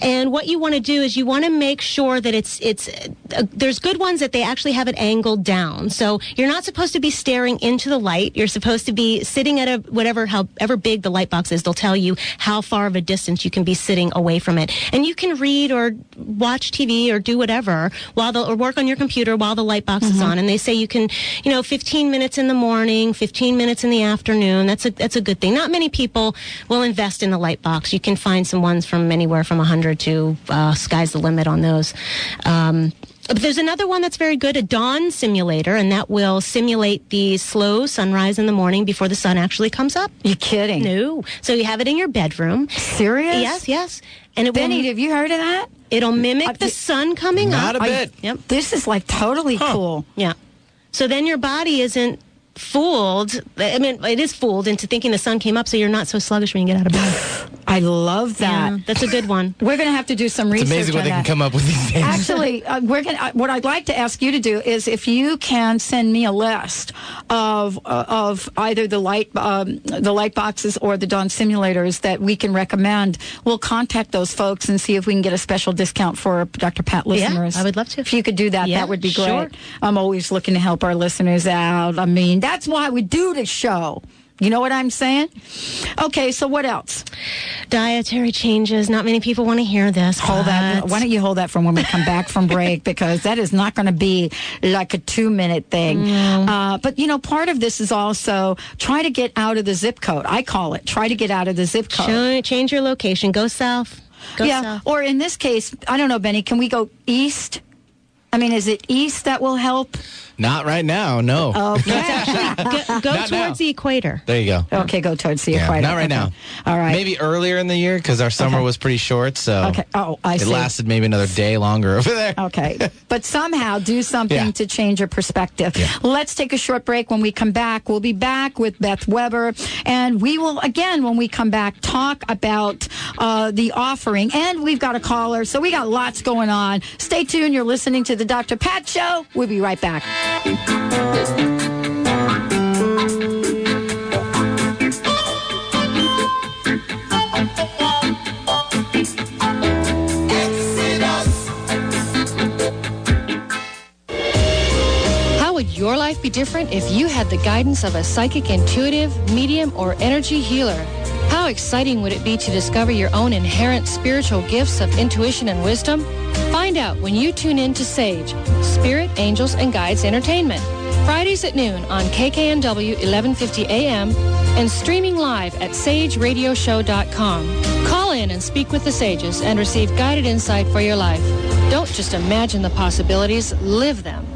And what you want to do is you want to make sure that it's it's uh, there's good ones that they actually have it angled down. So you're not supposed to be staring into the light. You're supposed to be sitting at a whatever however big the light box is. They'll tell you how far of a distance you can be sitting away from it, and you can read or watch TV or do whatever while the or work on your computer while the light box is on. And they say you can, you know, 15 minutes in the morning, 15 minutes in the afternoon. That's a that's a good thing. Not many people will invest in the light box. You can find some ones from anywhere from 100 to uh, sky's the limit on those. Um, but there's another one that's very good, a dawn simulator, and that will simulate the slow sunrise in the morning before the sun actually comes up. You kidding? No. So you have it in your bedroom. Serious? Yes, yes. And it Benny, will, have you heard of that? it'll mimic the sun coming Not up. a bit. Yep. This is like totally cool. Yeah. So then your body isn't fooled. I mean, it is fooled into thinking the sun came up, so you're not so sluggish when you get out of bed. I love that. Yeah, that's a good one. We're going to have to do some It's research. amazing what on they can come up with these days. Actually, uh, we're going. to What I'd like to ask you to do is, if you can send me a list of uh, of either the light um, the light boxes or the Dawn simulators that we can recommend, we'll contact those folks and see if we can get a special discount for Dr. Pat listeners. Yeah. I would love to. If you could do that, Yeah, that would be great. sure. I'm always looking to help our listeners out. I mean, that's why we do this show. You know what I'm saying? Okay, so what else? Dietary changes. Not many people want to hear this. Hold that. Why don't you hold that from when we come back from break? Because that is not going to be like a two minute thing. Uh, but you know, part of this is also try to get out of the zip code. I call it try to get out of the zip code. Change, change your location. Go south. Go yeah. south. Or in this case, I don't know, Benny. Can we go east? I mean, is it east that will help? Not right now, no. Okay. Go, go towards now. the equator. There you go. okay, go towards the Yeah, equator. not right Okay. now. All right. Maybe earlier in the year because our summer was pretty short, so Okay. Oh, I it see. lasted maybe another day longer over there. Okay. But somehow do something Yeah. to change your perspective. Let's take a short break. When we come back, we'll be back with Beth Weber. And we will, again, when we come back, talk about uh, the offering. And we've got a caller. So we got lots going on. Stay tuned. You're listening to the Dr. Pat Show. We'll be right back. How would your life be different if you had the guidance of a psychic intuitive, medium, or energy healer? How exciting would it be to discover your own inherent spiritual gifts of intuition and wisdom? Find out when you tune in to Sage, Spirit, Angels, and Guides Entertainment. Fridays at noon on KKNW 1150 AM and streaming live at sageradioshow.com. Call in and speak with the sages and receive guided insight for your life. Don't just imagine the possibilities, live them.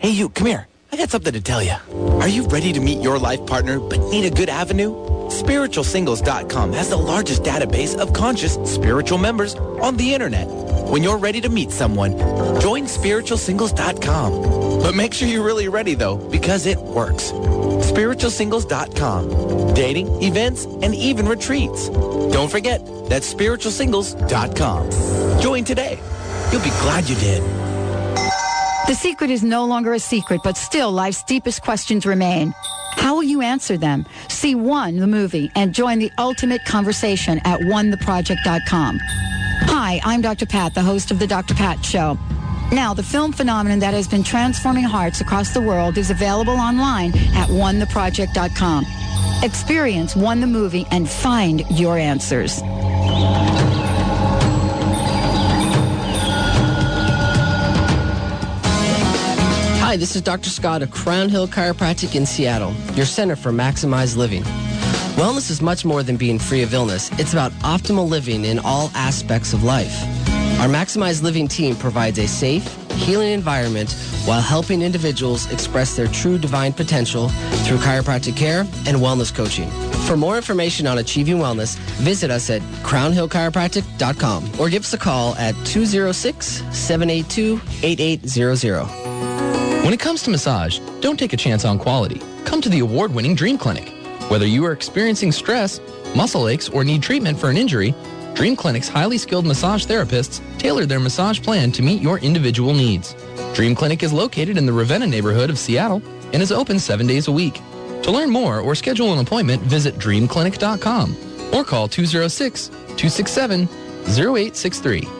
Hey, you, come here. I got something to tell you. Are you ready to meet your life partner but need a good avenue? SpiritualSingles.com has the largest database of conscious spiritual members on the internet. When you're ready to meet someone, join SpiritualSingles.com. But make sure you're really ready, though, because it works. SpiritualSingles.com. Dating, events, and even retreats. Don't forget, that's SpiritualSingles.com. Join today. You'll be glad you did. The secret is no longer a secret, but still life's deepest questions remain. How will you answer them? See One, the movie, and join the ultimate conversation at onetheproject.com. Hi, I'm Dr. Pat, the host of The Dr. Pat Show. Now, the film phenomenon that has been transforming hearts across the world is available online at onetheproject.com. Experience One the movie and find your answers. Hi, this is Dr. Scott of Crown Hill Chiropractic in Seattle, your center for maximized living. Wellness is much more than being free of illness. It's about optimal living in all aspects of life. Our Maximized Living team provides a safe, healing environment while helping individuals express their true divine potential through chiropractic care and wellness coaching. For more information on achieving wellness, visit us at crownhillchiropractic.com or give us a call at 206-782-8800. When it comes to massage, don't take a chance on quality. Come to the award-winning Dream Clinic. Whether you are experiencing stress, muscle aches, or need treatment for an injury, Dream Clinic's highly skilled massage therapists tailor their massage plan to meet your individual needs. Dream Clinic is located in the Ravenna neighborhood of Seattle and is open seven days a week. To learn more or schedule an appointment, visit dreamclinic.com or call 206-267-0863.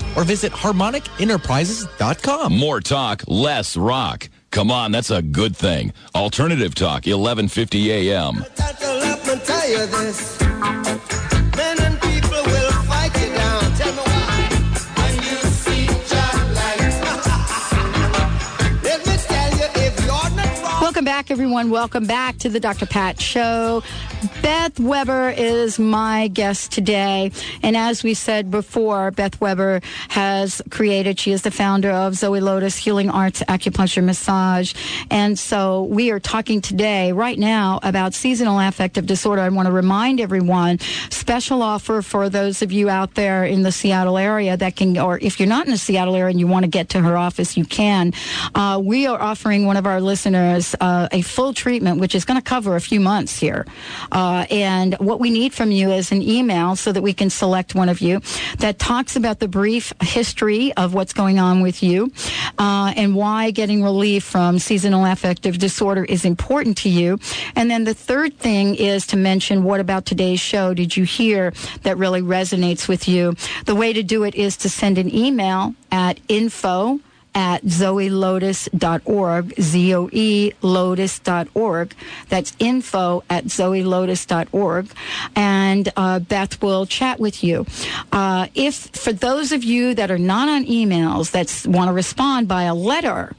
or visit harmonicenterprises.com. More talk, less rock. Come on, that's a good thing. Alternative Talk, 1150 AM. Let me tell you this. Men and people will fight you down. Tell me why. When you see John lights. Let me tell you, if you're not wrong. Welcome back, everyone. Welcome back to the Dr. Pat Show. Beth Weber is my guest today. And as we said before, Beth Weber has created, she is the founder of Zoe Lotus Healing Arts Acupuncture Massage. And so we are talking today, right now, about seasonal affective disorder. I want to remind everyone, special offer for those of you out there in the Seattle area that can, or if you're not in the Seattle area and you want to get to her office, you can. Uh, we are offering one of our listeners uh, a full treatment, which is going to cover a few months here. Uh, and what we need from you is an email so that we can select one of you that talks about the brief history of what's going on with you uh, and why getting relief from seasonal affective disorder is important to you. And then the third thing is to mention what about today's show did you hear that really resonates with you? The way to do it is to send an email at info at zoelotus.org, Z-O-E lotus.org. That's info at zoelotus.org. And uh, Beth will chat with you. Uh, if, for those of you that are not on emails, that want to respond by a letter,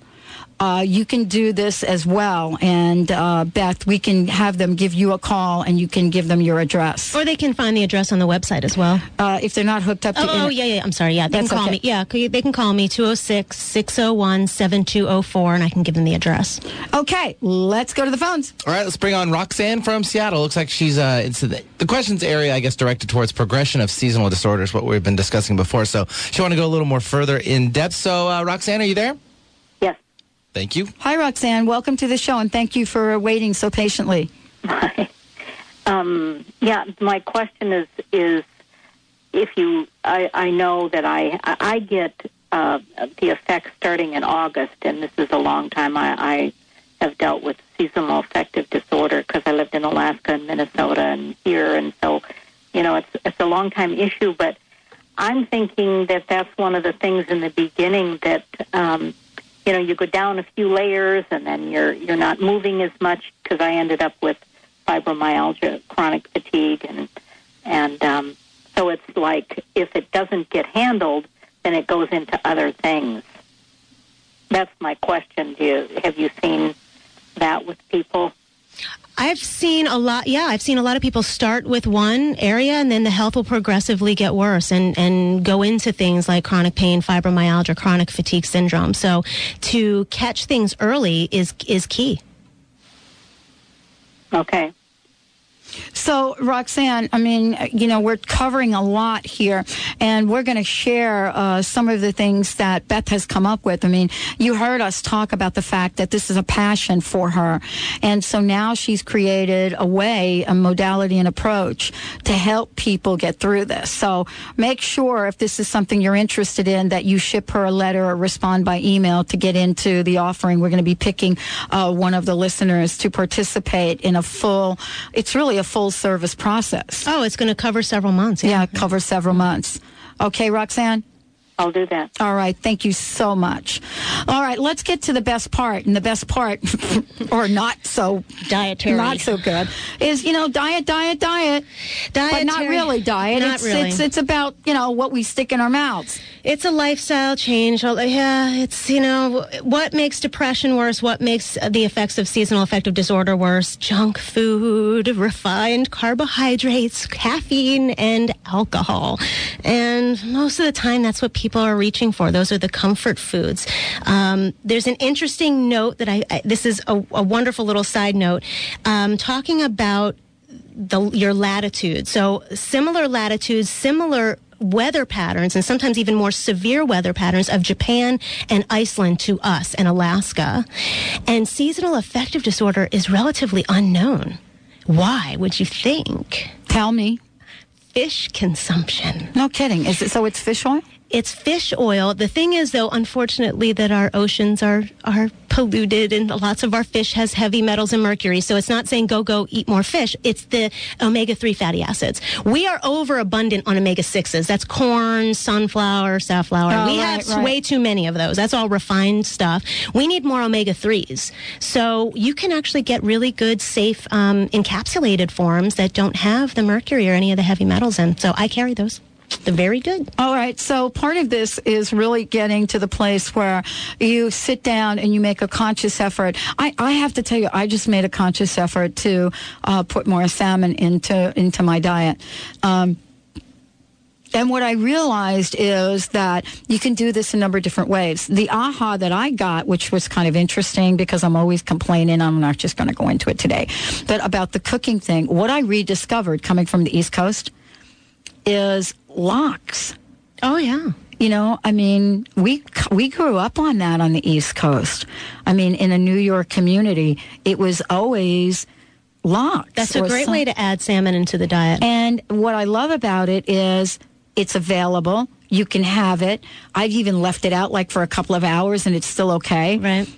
uh, you can do this as well. And uh, Beth, we can have them give you a call and you can give them your address. Or they can find the address on the website as well. Uh, if they're not hooked up to Oh, oh yeah, yeah. I'm sorry. Yeah, they That's can call okay. me. Yeah, they can call me 206 601 7204 and I can give them the address. Okay, let's go to the phones. All right, let's bring on Roxanne from Seattle. Looks like she's uh, it's the, the questions area, I guess, directed towards progression of seasonal disorders, what we've been discussing before. So she want to go a little more further in depth. So, uh, Roxanne, are you there? Yes. Thank you. Hi, Roxanne. Welcome to the show, and thank you for waiting so patiently. Um, yeah, my question is is if you I, I know that I I get uh, the effects starting in August, and this is a long time. I, I have dealt with seasonal affective disorder because I lived in Alaska and Minnesota and here, and so you know it's it's a long time issue. But I'm thinking that that's one of the things in the beginning that um, you know you go down a few layers and then you're you're not moving as much because I ended up with fibromyalgia, chronic fatigue, and and um, so it's like if it doesn't get handled, then it goes into other things. That's my question. Do you have you seen that with people? I've seen a lot. Yeah, I've seen a lot of people start with one area, and then the health will progressively get worse, and and go into things like chronic pain, fibromyalgia, chronic fatigue syndrome. So, to catch things early is is key. Okay. So, Roxanne, I mean, you know, we're covering a lot here, and we're going to share uh, some of the things that Beth has come up with. I mean, you heard us talk about the fact that this is a passion for her. And so now she's created a way, a modality, and approach to help people get through this. So make sure if this is something you're interested in that you ship her a letter or respond by email to get into the offering. We're going to be picking uh, one of the listeners to participate in a full, it's really a full service process. Oh, it's going to cover several months. Yeah, cover several months. Okay, Roxanne? I'll do that. All right. Thank you so much. All right. Let's get to the best part. And the best part, or not so dietary, not so good, is you know diet, diet, diet, diet, but not really diet. Not it's, really. It's it's about you know what we stick in our mouths. It's a lifestyle change. Yeah, it's, you know, what makes depression worse? What makes the effects of seasonal affective disorder worse? Junk food, refined carbohydrates, caffeine, and alcohol. And most of the time, that's what people are reaching for. Those are the comfort foods. Um, there's an interesting note that I, I this is a, a wonderful little side note, um, talking about the, your latitude. So similar latitudes, similar weather patterns, and sometimes even more severe weather patterns of Japan and Iceland to us and Alaska. And seasonal affective disorder is relatively unknown. Why would you think? Tell me. Fish consumption. No kidding. Is it so? It's fish oil. It's fish oil. The thing is, though, unfortunately, that our oceans are are polluted, and lots of our fish has heavy metals and mercury. So it's not saying go go eat more fish. It's the omega three fatty acids. We are overabundant on omega sixes. That's corn, sunflower, safflower. Oh, we right, have right. way too many of those. That's all refined stuff. We need more omega threes. So you can actually get really good, safe, um, encapsulated forms that don't have the mercury or any of the heavy metals in. So I carry those. They're very good. All right. So part of this is really getting to the place where you sit down and you make a conscious effort. I, I have to tell you, I just made a conscious effort to uh, put more salmon into into my diet. Um, and what I realized is that you can do this a number of different ways. The aha that I got, which was kind of interesting because I'm always complaining, I'm not just going to go into it today, but about the cooking thing, what I rediscovered coming from the East Coast is lox. Oh yeah. You know, I mean, we we grew up on that on the East Coast. I mean, in a New York community, it was always lox. That's a great some- way to add salmon into the diet. And what I love about it is it's available. You can have it. I've even left it out like for a couple of hours and it's still okay. Right.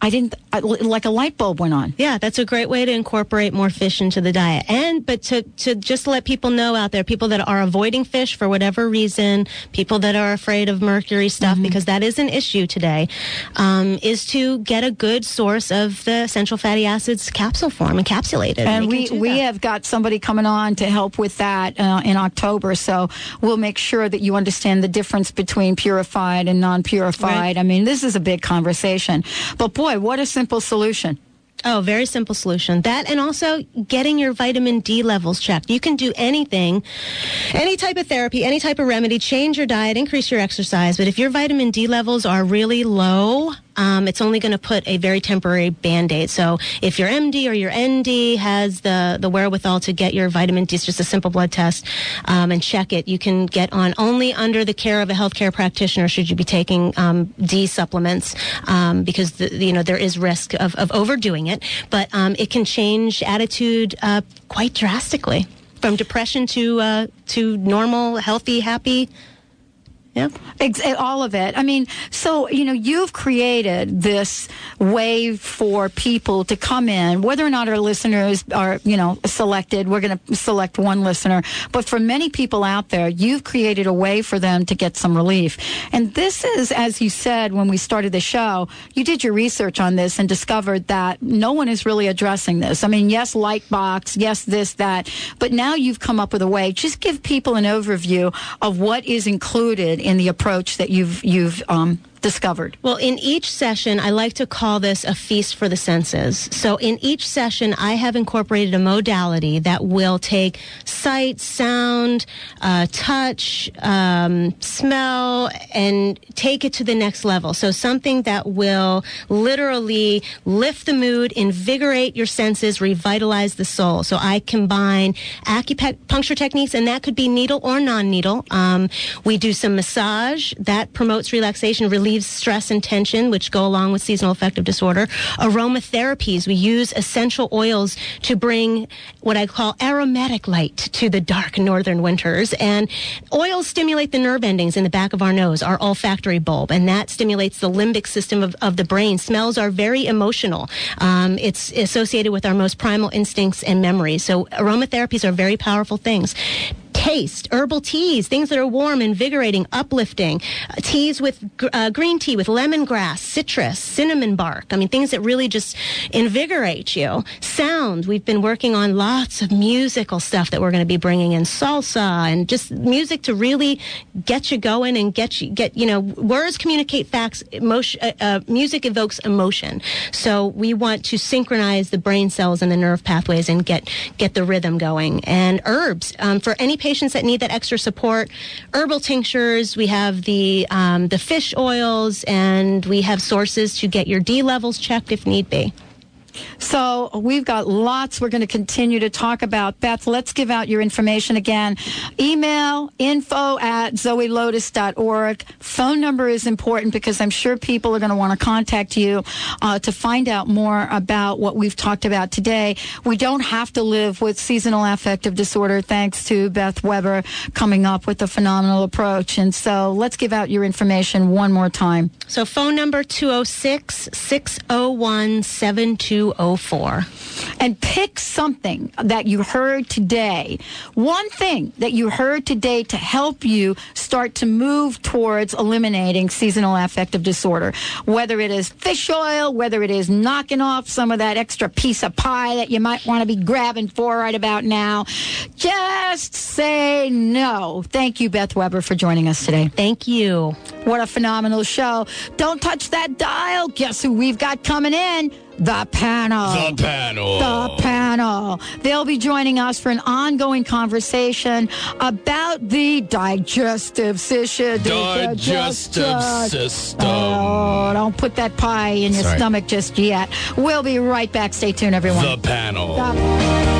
I didn't I, like a light bulb went on. Yeah, that's a great way to incorporate more fish into the diet. And but to to just let people know out there, people that are avoiding fish for whatever reason, people that are afraid of mercury stuff Mm-hmm. because that is an issue today, um, is to get a good source of the essential fatty acids capsule form encapsulated. And They we, we that. have got somebody coming on to help with that uh, in October. So we'll make sure that you understand the difference between purified and non purified. I mean, this is a big conversation. But boy, what a simple solution. Oh, very simple solution. That and also getting your vitamin D levels checked. You can do anything, any type of therapy, any type of remedy, change your diet, increase your exercise. But if your vitamin D levels are really low, um, it's only going to put a very temporary band aid. So if your MD or your ND has the, the wherewithal to get your vitamin D, it's just a simple blood test um, and check it. You can get on only under the care of a healthcare practitioner should you be taking um, D supplements um, because the, you know there is risk of, of overdoing it, but um, it can change attitude uh, quite drastically from depression to uh, to normal, healthy, happy. Yeah. Ex- eh, all of it. I mean, so, you know, you've created this way for people to come in, whether or not our listeners are, you know, selected. We're going to select one listener. But for many people out there, you've created a way for them to get some relief. And this is, as you said when we started the show, you did your research on this and discovered that no one is really addressing this. I mean, yes, Lightbox, yes, this, that. But now you've come up with a way. Just give people an overview of what is included in the approach that you've you've um, discovered. Well, in each session, I like to call this a feast for the senses. So, in each session, I have incorporated a modality that will take sight, sound, uh, touch, um, smell, and take it to the next level. So, something that will literally lift the mood, invigorate your senses, revitalize the soul. So, I combine acupuncture techniques, and that could be needle or non needle. Um, we do some massage that promotes relaxation, relieves stress and tension, which go along with seasonal affective disorder. Aromatherapies, we use essential oils to bring what I call aromatic light to the dark northern winters. And oils stimulate the nerve endings in the back of our nose, our olfactory bulb, and that stimulates the limbic system of, of the brain. Smells are very emotional. Um, it's associated with our most primal instincts and memories. So aromatherapies are very powerful things taste, herbal teas, things that are warm, invigorating, uplifting, uh, teas with uh, green tea with lemongrass, citrus, cinnamon bark. I mean, things that really just invigorate you. Sound, we've been working on lots of musical stuff that we're going to be bringing in salsa and just music to really get you going and get you get you know words communicate facts. Emotion, uh, uh, music evokes emotion. So we want to synchronize the brain cells and the nerve pathways and get get the rhythm going. And herbs um, for any patients that need that extra support. Herbal tinctures. We have the um, the fish oils, and we have sources to get your D levels checked if need be. So we've got lots we're going to continue to talk about. Beth, let's give out your information again. Email info at zoelotus.org. Phone number is important because I'm sure people are going to want to contact you uh, to find out more about what we've talked about today. We don't have to live with seasonal affective disorder thanks to Beth Weber coming up with a phenomenal approach. And so let's give out your information one more time. So phone number 206 601 7204. And pick something that you heard today. One thing that you heard today to help you start to move towards eliminating seasonal affective disorder. Whether it is fish oil, whether it is knocking off some of that extra piece of pie that you might want to be grabbing for right about now. Just say no. Thank you, Beth Weber, for joining us today. Thank you. What a phenomenal show. Don't touch that dial. Guess who we've got coming in? The panel. The panel. The panel. They'll be joining us for an ongoing conversation about the digestive system. Digestive system. Oh, don't put that pie in your Sorry. stomach just yet. We'll be right back. Stay tuned, everyone. The panel. The-